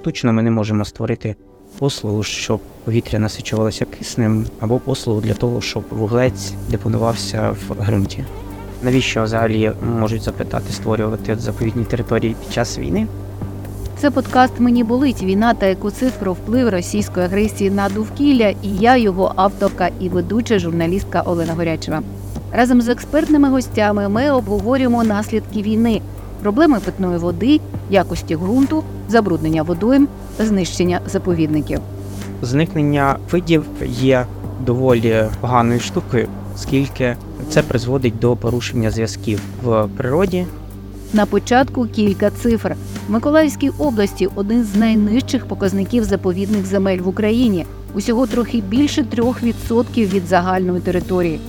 штучно ми не можемо створити послугу, щоб повітря насичувалося киснем, або послугу для того, щоб вуглець депонувався в ґрунті. Навіщо взагалі можуть запитати створювати заповідні території під час війни? Це подкаст Мені болить війна та екоцид про вплив російської агресії на довкілля. І я його авторка і ведуча журналістка Олена Горячева. Разом з експертними гостями ми обговорюємо наслідки війни, проблеми питної води, якості ґрунту, забруднення водойм, знищення заповідників. Зникнення видів є доволі поганою штукою, оскільки це призводить до порушення зв'язків в природі. На початку кілька цифр. В Миколаївській області один з найнижчих показників заповідних земель в Україні. Усього трохи більше 3% від загальної території.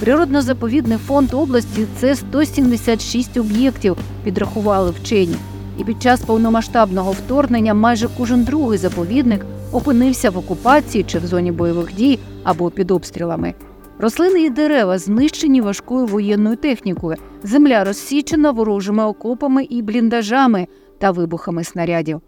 Природно-заповідний фонд області це 176 об'єктів, підрахували вчені. І під час повномасштабного вторгнення майже кожен другий заповідник опинився в окупації чи в зоні бойових дій або під обстрілами. Рослини і дерева знищені важкою воєнною технікою. Земля розсічена ворожими окопами і бліндажами та вибухами снарядів.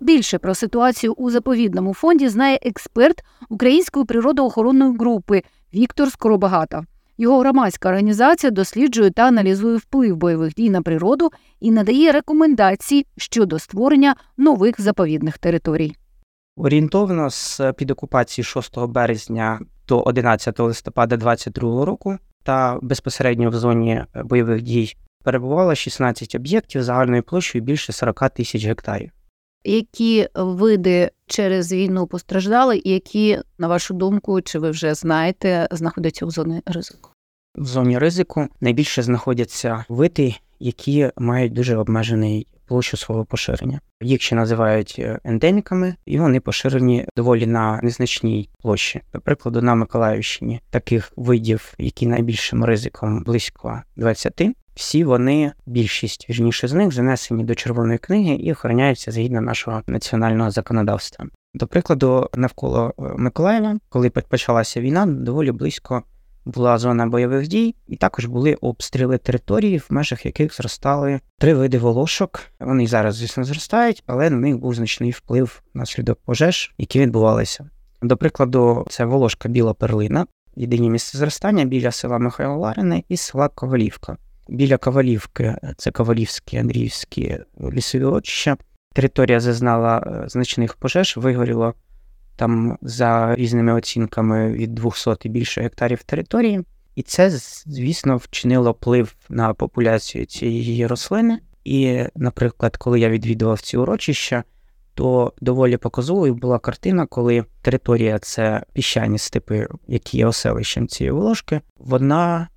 Більше про ситуацію у заповідному фонді знає експерт Української природоохоронної групи Віктор Скоробагатов. Його громадська організація досліджує та аналізує вплив бойових дій на природу і надає рекомендації щодо створення нових заповідних територій. Орієнтовно з під окупації 6 березня до 11 листопада 2022 року та безпосередньо в зоні бойових дій перебувало 16 об'єктів загальною площею більше 40 тисяч гектарів. Які види через війну постраждали, і які, на вашу думку, чи ви вже знаєте, знаходяться у зоні ризику? В зоні ризику найбільше знаходяться види, які мають дуже обмежений площу свого поширення. Їх ще називають е, ендеміками, і вони поширені доволі на незначній площі. До прикладу, на Миколаївщині таких видів, які найбільшим ризиком близько 20, всі вони, більшість вірніше з них, занесені до червоної книги і охороняються згідно нашого національного законодавства. До прикладу, навколо е, Миколаєва, коли почалася війна, доволі близько була зона бойових дій, і також були обстріли території, в межах яких зростали три види волошок. Вони зараз, звісно, зростають, але на них був значний вплив наслідок пожеж, які відбувалися. До прикладу, це волошка біла перлина, єдині місце зростання біля села Михайло Ларини і села Ковалівка. Біля Ковалівки це Ковалівські Андріївські лісові очища. Територія зазнала е, значних пожеж, вигоріло там за різними оцінками від 200 і більше гектарів території. І це, звісно, вчинило вплив на популяцію цієї рослини. І, наприклад, коли я відвідував ці урочища, то доволі показовою була картина, коли територія це піщані степи, які є оселищем цієї волошки, вона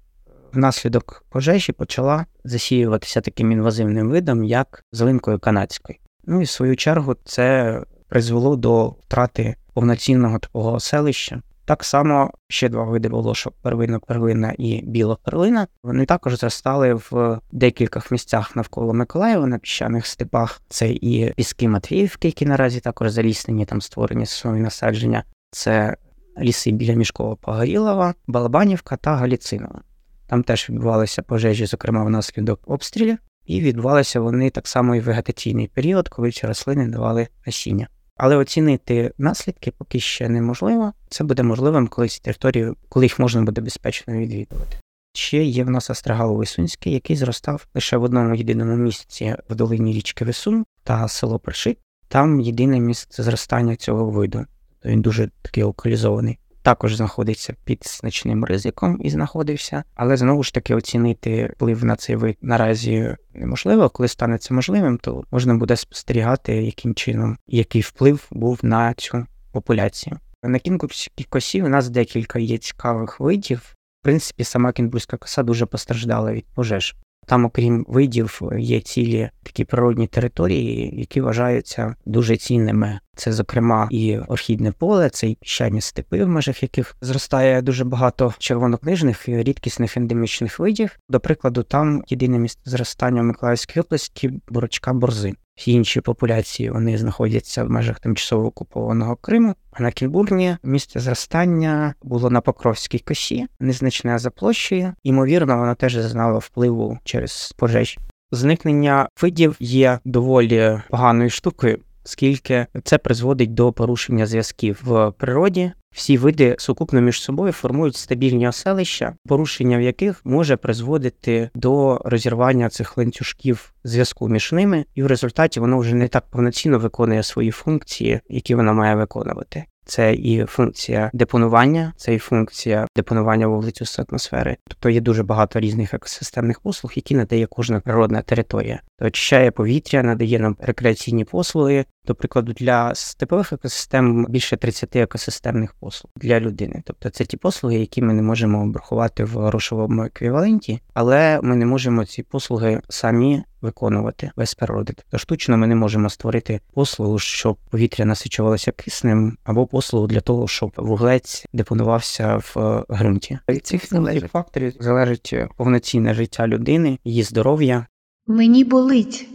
внаслідок пожежі почала засіюватися таким інвазивним видом, як зеленкою канадською. Ну і в свою чергу це призвело до втрати повноцінного такого селища. Так само ще два види волошок первинна перлина і біла перлина. Вони також зростали в декількох місцях навколо Миколаєва на піщаних степах. Це і піски Матвіївки, які наразі також заліснені, там створені свої насадження. Це ліси біля мішкового Погорілова, Балабанівка та Галіцинова. Там теж відбувалися пожежі, зокрема внаслідок обстрілів, і відбувалися вони так само і вегетаційний період, коли ці рослини давали насіння. Але оцінити наслідки поки ще неможливо. Це буде можливим, коли ці території, коли їх можна буде безпечно відвідувати. Ще є в нас Острогало Висунський, який зростав лише в одному єдиному місці в долині річки Висун та село Першит. Там єдине місце зростання цього виду. Він дуже такий локалізований також знаходиться під значним ризиком і знаходився, але знову ж таки оцінити вплив на цей вид наразі неможливо. Коли стане це можливим, то можна буде спостерігати, яким чином який вплив був на цю популяцію. На кінкурській косі у нас декілька є цікавих видів. В принципі, сама кінбурська коса дуже постраждала від пожеж. Там, окрім видів, є цілі такі природні території, які вважаються дуже цінними. Це, зокрема, і орхідне поле, це і піщані степи, в межах яких зростає дуже багато червонокнижних і рідкісних ендемічних видів. До прикладу, там єдине місце зростання в Миколаївській області бурочка борзин. Всі інші популяції вони знаходяться в межах тимчасово окупованого Криму. А на Кільбурні місце зростання було на Покровській косі, незначне за площею. Ймовірно, воно теж зазнало впливу через пожежі. Зникнення видів є доволі поганою штукою. Оскільки це призводить до порушення зв'язків в природі. Всі види сукупно між собою формують стабільні оселища, порушення в яких може призводити до розірвання цих ланцюжків зв'язку між ними, і в результаті воно вже не так повноцінно виконує свої функції, які вона має виконувати. Це і функція депонування, це і функція депонування вуглецю з атмосфери. Тобто є дуже багато різних екосистемних послуг, які надає кожна природна територія. То очищає повітря, надає нам рекреаційні послуги. До прикладу, для степових екосистем більше 30 екосистемних послуг для людини. Тобто це ті послуги, які ми не можемо обрахувати в грошовому еквіваленті, але ми не можемо ці послуги самі виконувати без природи. То штучно ми не можемо створити послугу, щоб повітря насичувалося киснем, або послугу для того, щоб вуглець депонувався в е, ґрунті. Від цих факторів залежить повноцінне життя людини, її здоров'я. Мені болить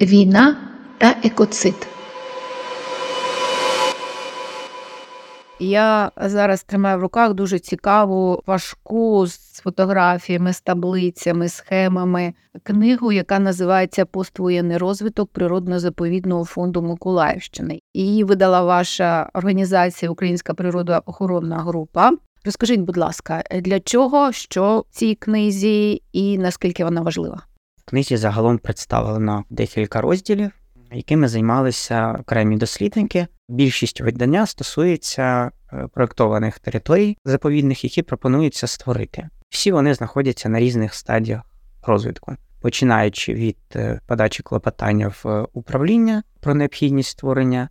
війна та екоцид. Я зараз тримаю в руках дуже цікаву, важку з фотографіями, з таблицями, схемами книгу, яка називається Поствоєнний розвиток природно-заповідного фонду Миколаївщини. Її видала ваша організація Українська природоохоронна група. Розкажіть, будь ласка, для чого що в цій книзі і наскільки вона важлива? В книзі загалом представлено декілька розділів, якими займалися окремі дослідники. Більшість видання стосується е, проектованих територій заповідних, які пропонується створити. Всі вони знаходяться на різних стадіях розвитку, починаючи від е, подачі клопотання в управління про необхідність створення,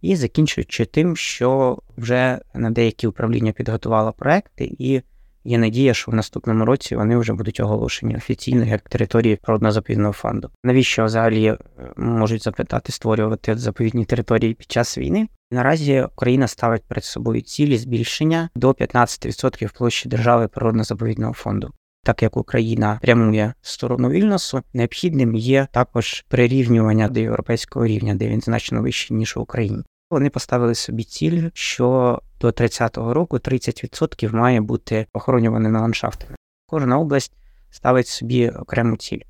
і закінчуючи тим, що вже на деякі управління підготувало проекти, і є надія, що в наступному році вони вже будуть оголошені офіційно як території природно-заповідного фонду. Навіщо взагалі е, можуть запитати створювати заповідні території під час війни? Наразі Україна ставить перед собою цілі збільшення до 15% площі держави природно-заповідного фонду. Так як Україна прямує сторону Вільносу, необхідним є також прирівнювання до європейського рівня, де він значно вищий ніж в Україні. Вони поставили собі ціль, що до 30-го року 30% має бути охоронюваними ландшафтами. Кожна область ставить собі окрему ціль.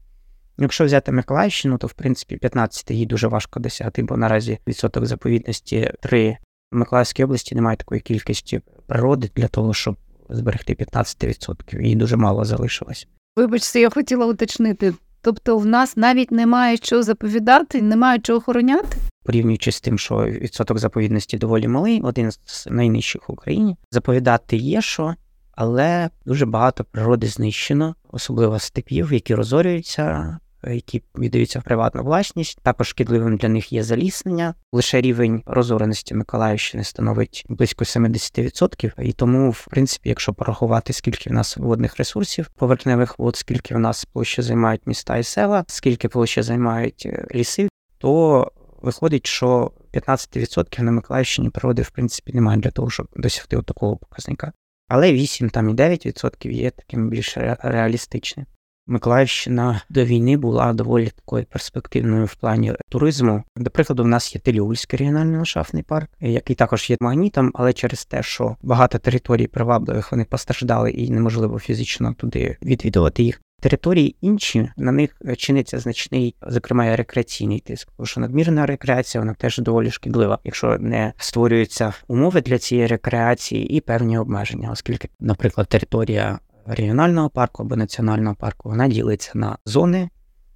Якщо взяти Миколаївщину, то в принципі 15 їй дуже важко досягти, бо наразі відсоток заповідності 3. В Миколаївській області немає такої кількості природи для того, щоб зберегти 15%. Їй дуже мало залишилось. Вибачте, я хотіла уточнити. Тобто в нас навіть немає що заповідати, немає чого охороняти? Порівнюючи з тим, що відсоток заповідності доволі малий, один з найнижчих в Україні. Заповідати є що, але дуже багато природи знищено, особливо степів, які розорюються, які віддаються в приватну власність. Також шкідливим для них є заліснення. Лише рівень розореності Миколаївщини становить близько 70%. І тому, в принципі, якщо порахувати, скільки в нас водних ресурсів, поверхневих вод, скільки в нас площі займають міста і села, скільки площі займають е, ліси, то виходить, що 15% на Миколаївщині природи, в принципі, немає для того, щоб досягти такого показника. Але 8 там і 9% є таким більш реалістичним. Миколаївщина до війни була доволі такою перспективною в плані туризму. До прикладу, в нас є Теліульський регіональний ландшафтний парк, який також є магнітом, але через те, що багато територій привабливих вони постраждали і неможливо фізично туди відвідувати їх. Території інші на них чиниться значний, зокрема, рекреаційний тиск, тому що надмірна рекреація вона теж доволі шкідлива, якщо не створюються умови для цієї рекреації і певні обмеження, оскільки, наприклад, територія регіонального парку або національного парку, вона ділиться на зони.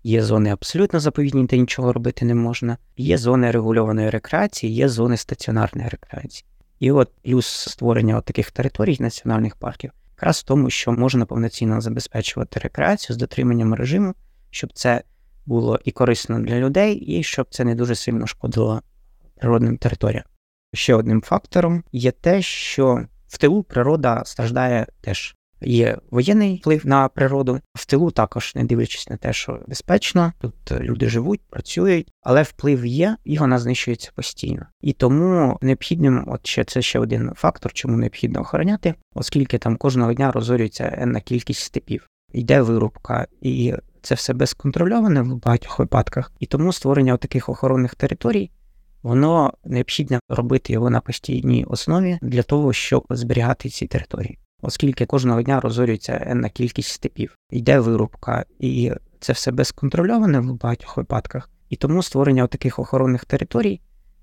Є зони абсолютно заповідні, де нічого робити не можна. Є зони регульованої рекреації, є зони стаціонарної рекреації. І от плюс створення от таких територій національних парків якраз в тому, що можна повноцінно забезпечувати рекреацію з дотриманням режиму, щоб це було і корисно для людей, і щоб це не дуже сильно шкодило природним територіям. Ще одним фактором є те, що в тилу природа страждає теж Є воєнний вплив на природу в тилу, також не дивлячись на те, що безпечно, тут люди живуть, працюють, але вплив є і вона знищується постійно. І тому необхідним, от ще це ще один фактор, чому необхідно охороняти, оскільки там кожного дня розорюється енна кількість степів, йде вирубка, і це все безконтрольоване в багатьох випадках. І тому створення таких охоронних територій. Воно необхідно робити його на постійній основі для того, щоб зберігати ці території оскільки кожного дня розорюється енна кількість степів, йде вирубка, і це все безконтрольоване в багатьох випадках. І тому створення таких охоронних територій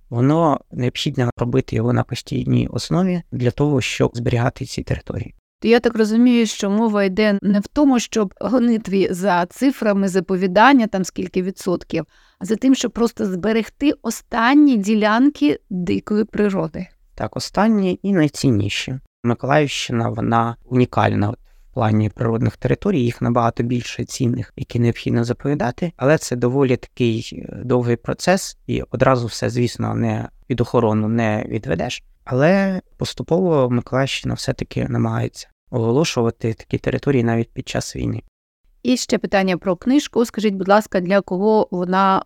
воно необхідно робити його на постійній основі для того, щоб зберігати ці території. То я так розумію, що мова йде не в тому, щоб гонитві за цифрами заповідання, там скільки відсотків, а за тим, щоб просто зберегти останні ділянки дикої природи. Так, останні і найцінніші. Миколаївщина вона унікальна в плані природних територій, їх набагато більше цінних, які необхідно заповідати, але це доволі такий е, довгий процес, і одразу все, звісно, не від охорону не відведеш. Але поступово Миколаївщина все-таки намагається оголошувати такі території навіть під час війни. І ще питання про книжку. Скажіть, будь ласка, для кого вона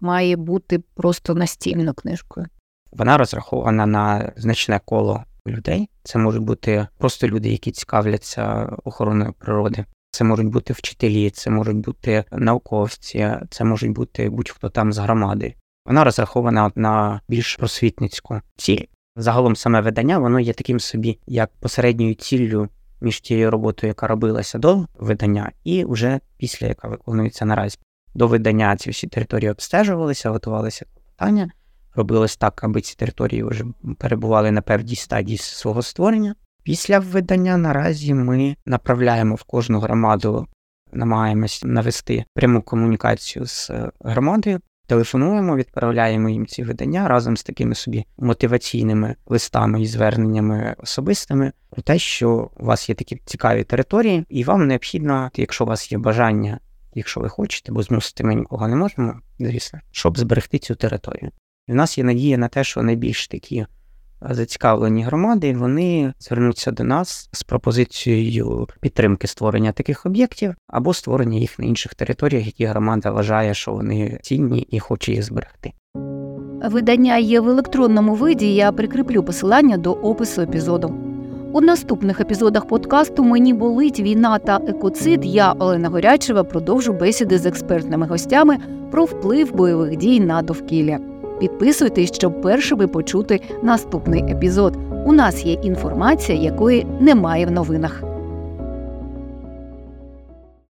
має бути просто настільною книжкою? Вона розрахована на значне коло людей. Це можуть бути просто люди, які цікавляться охороною природи. Це можуть бути вчителі, це можуть бути науковці, це можуть бути будь-хто там з громади. Вона розрахована на більш просвітницьку ціль. Загалом саме видання воно є таким собі як посередньою ціллю між тією роботою, яка робилася до видання, і вже після яка виконується наразі. До видання ці всі території обстежувалися, готувалися питання. Робилось так, аби ці території вже перебували на певній стадії свого створення. Після видання наразі ми направляємо в кожну громаду, намагаємось навести пряму комунікацію з е, громадою, телефонуємо, відправляємо їм ці видання разом з такими собі мотиваційними листами і зверненнями особистими про те, що у вас є такі цікаві території, і вам необхідно, якщо у вас є бажання, якщо ви хочете, бо змусити ми нікого не можемо, звісно, щоб зберегти цю територію. І в нас є надія на те, що найбільш такі зацікавлені громади, вони звернуться до нас з пропозицією підтримки створення таких об'єктів або створення їх на інших територіях, які громада вважає, що вони цінні і хоче їх зберегти. Видання є в електронному виді. Я прикріплю посилання до опису епізоду. У наступних епізодах подкасту Мені болить війна та екоцид. Я Олена Горячева продовжу бесіди з експертними гостями про вплив бойових дій на довкілля. Підписуйтесь, щоб першими почути наступний епізод. У нас є інформація, якої немає в новинах.